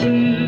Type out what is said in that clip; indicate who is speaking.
Speaker 1: see.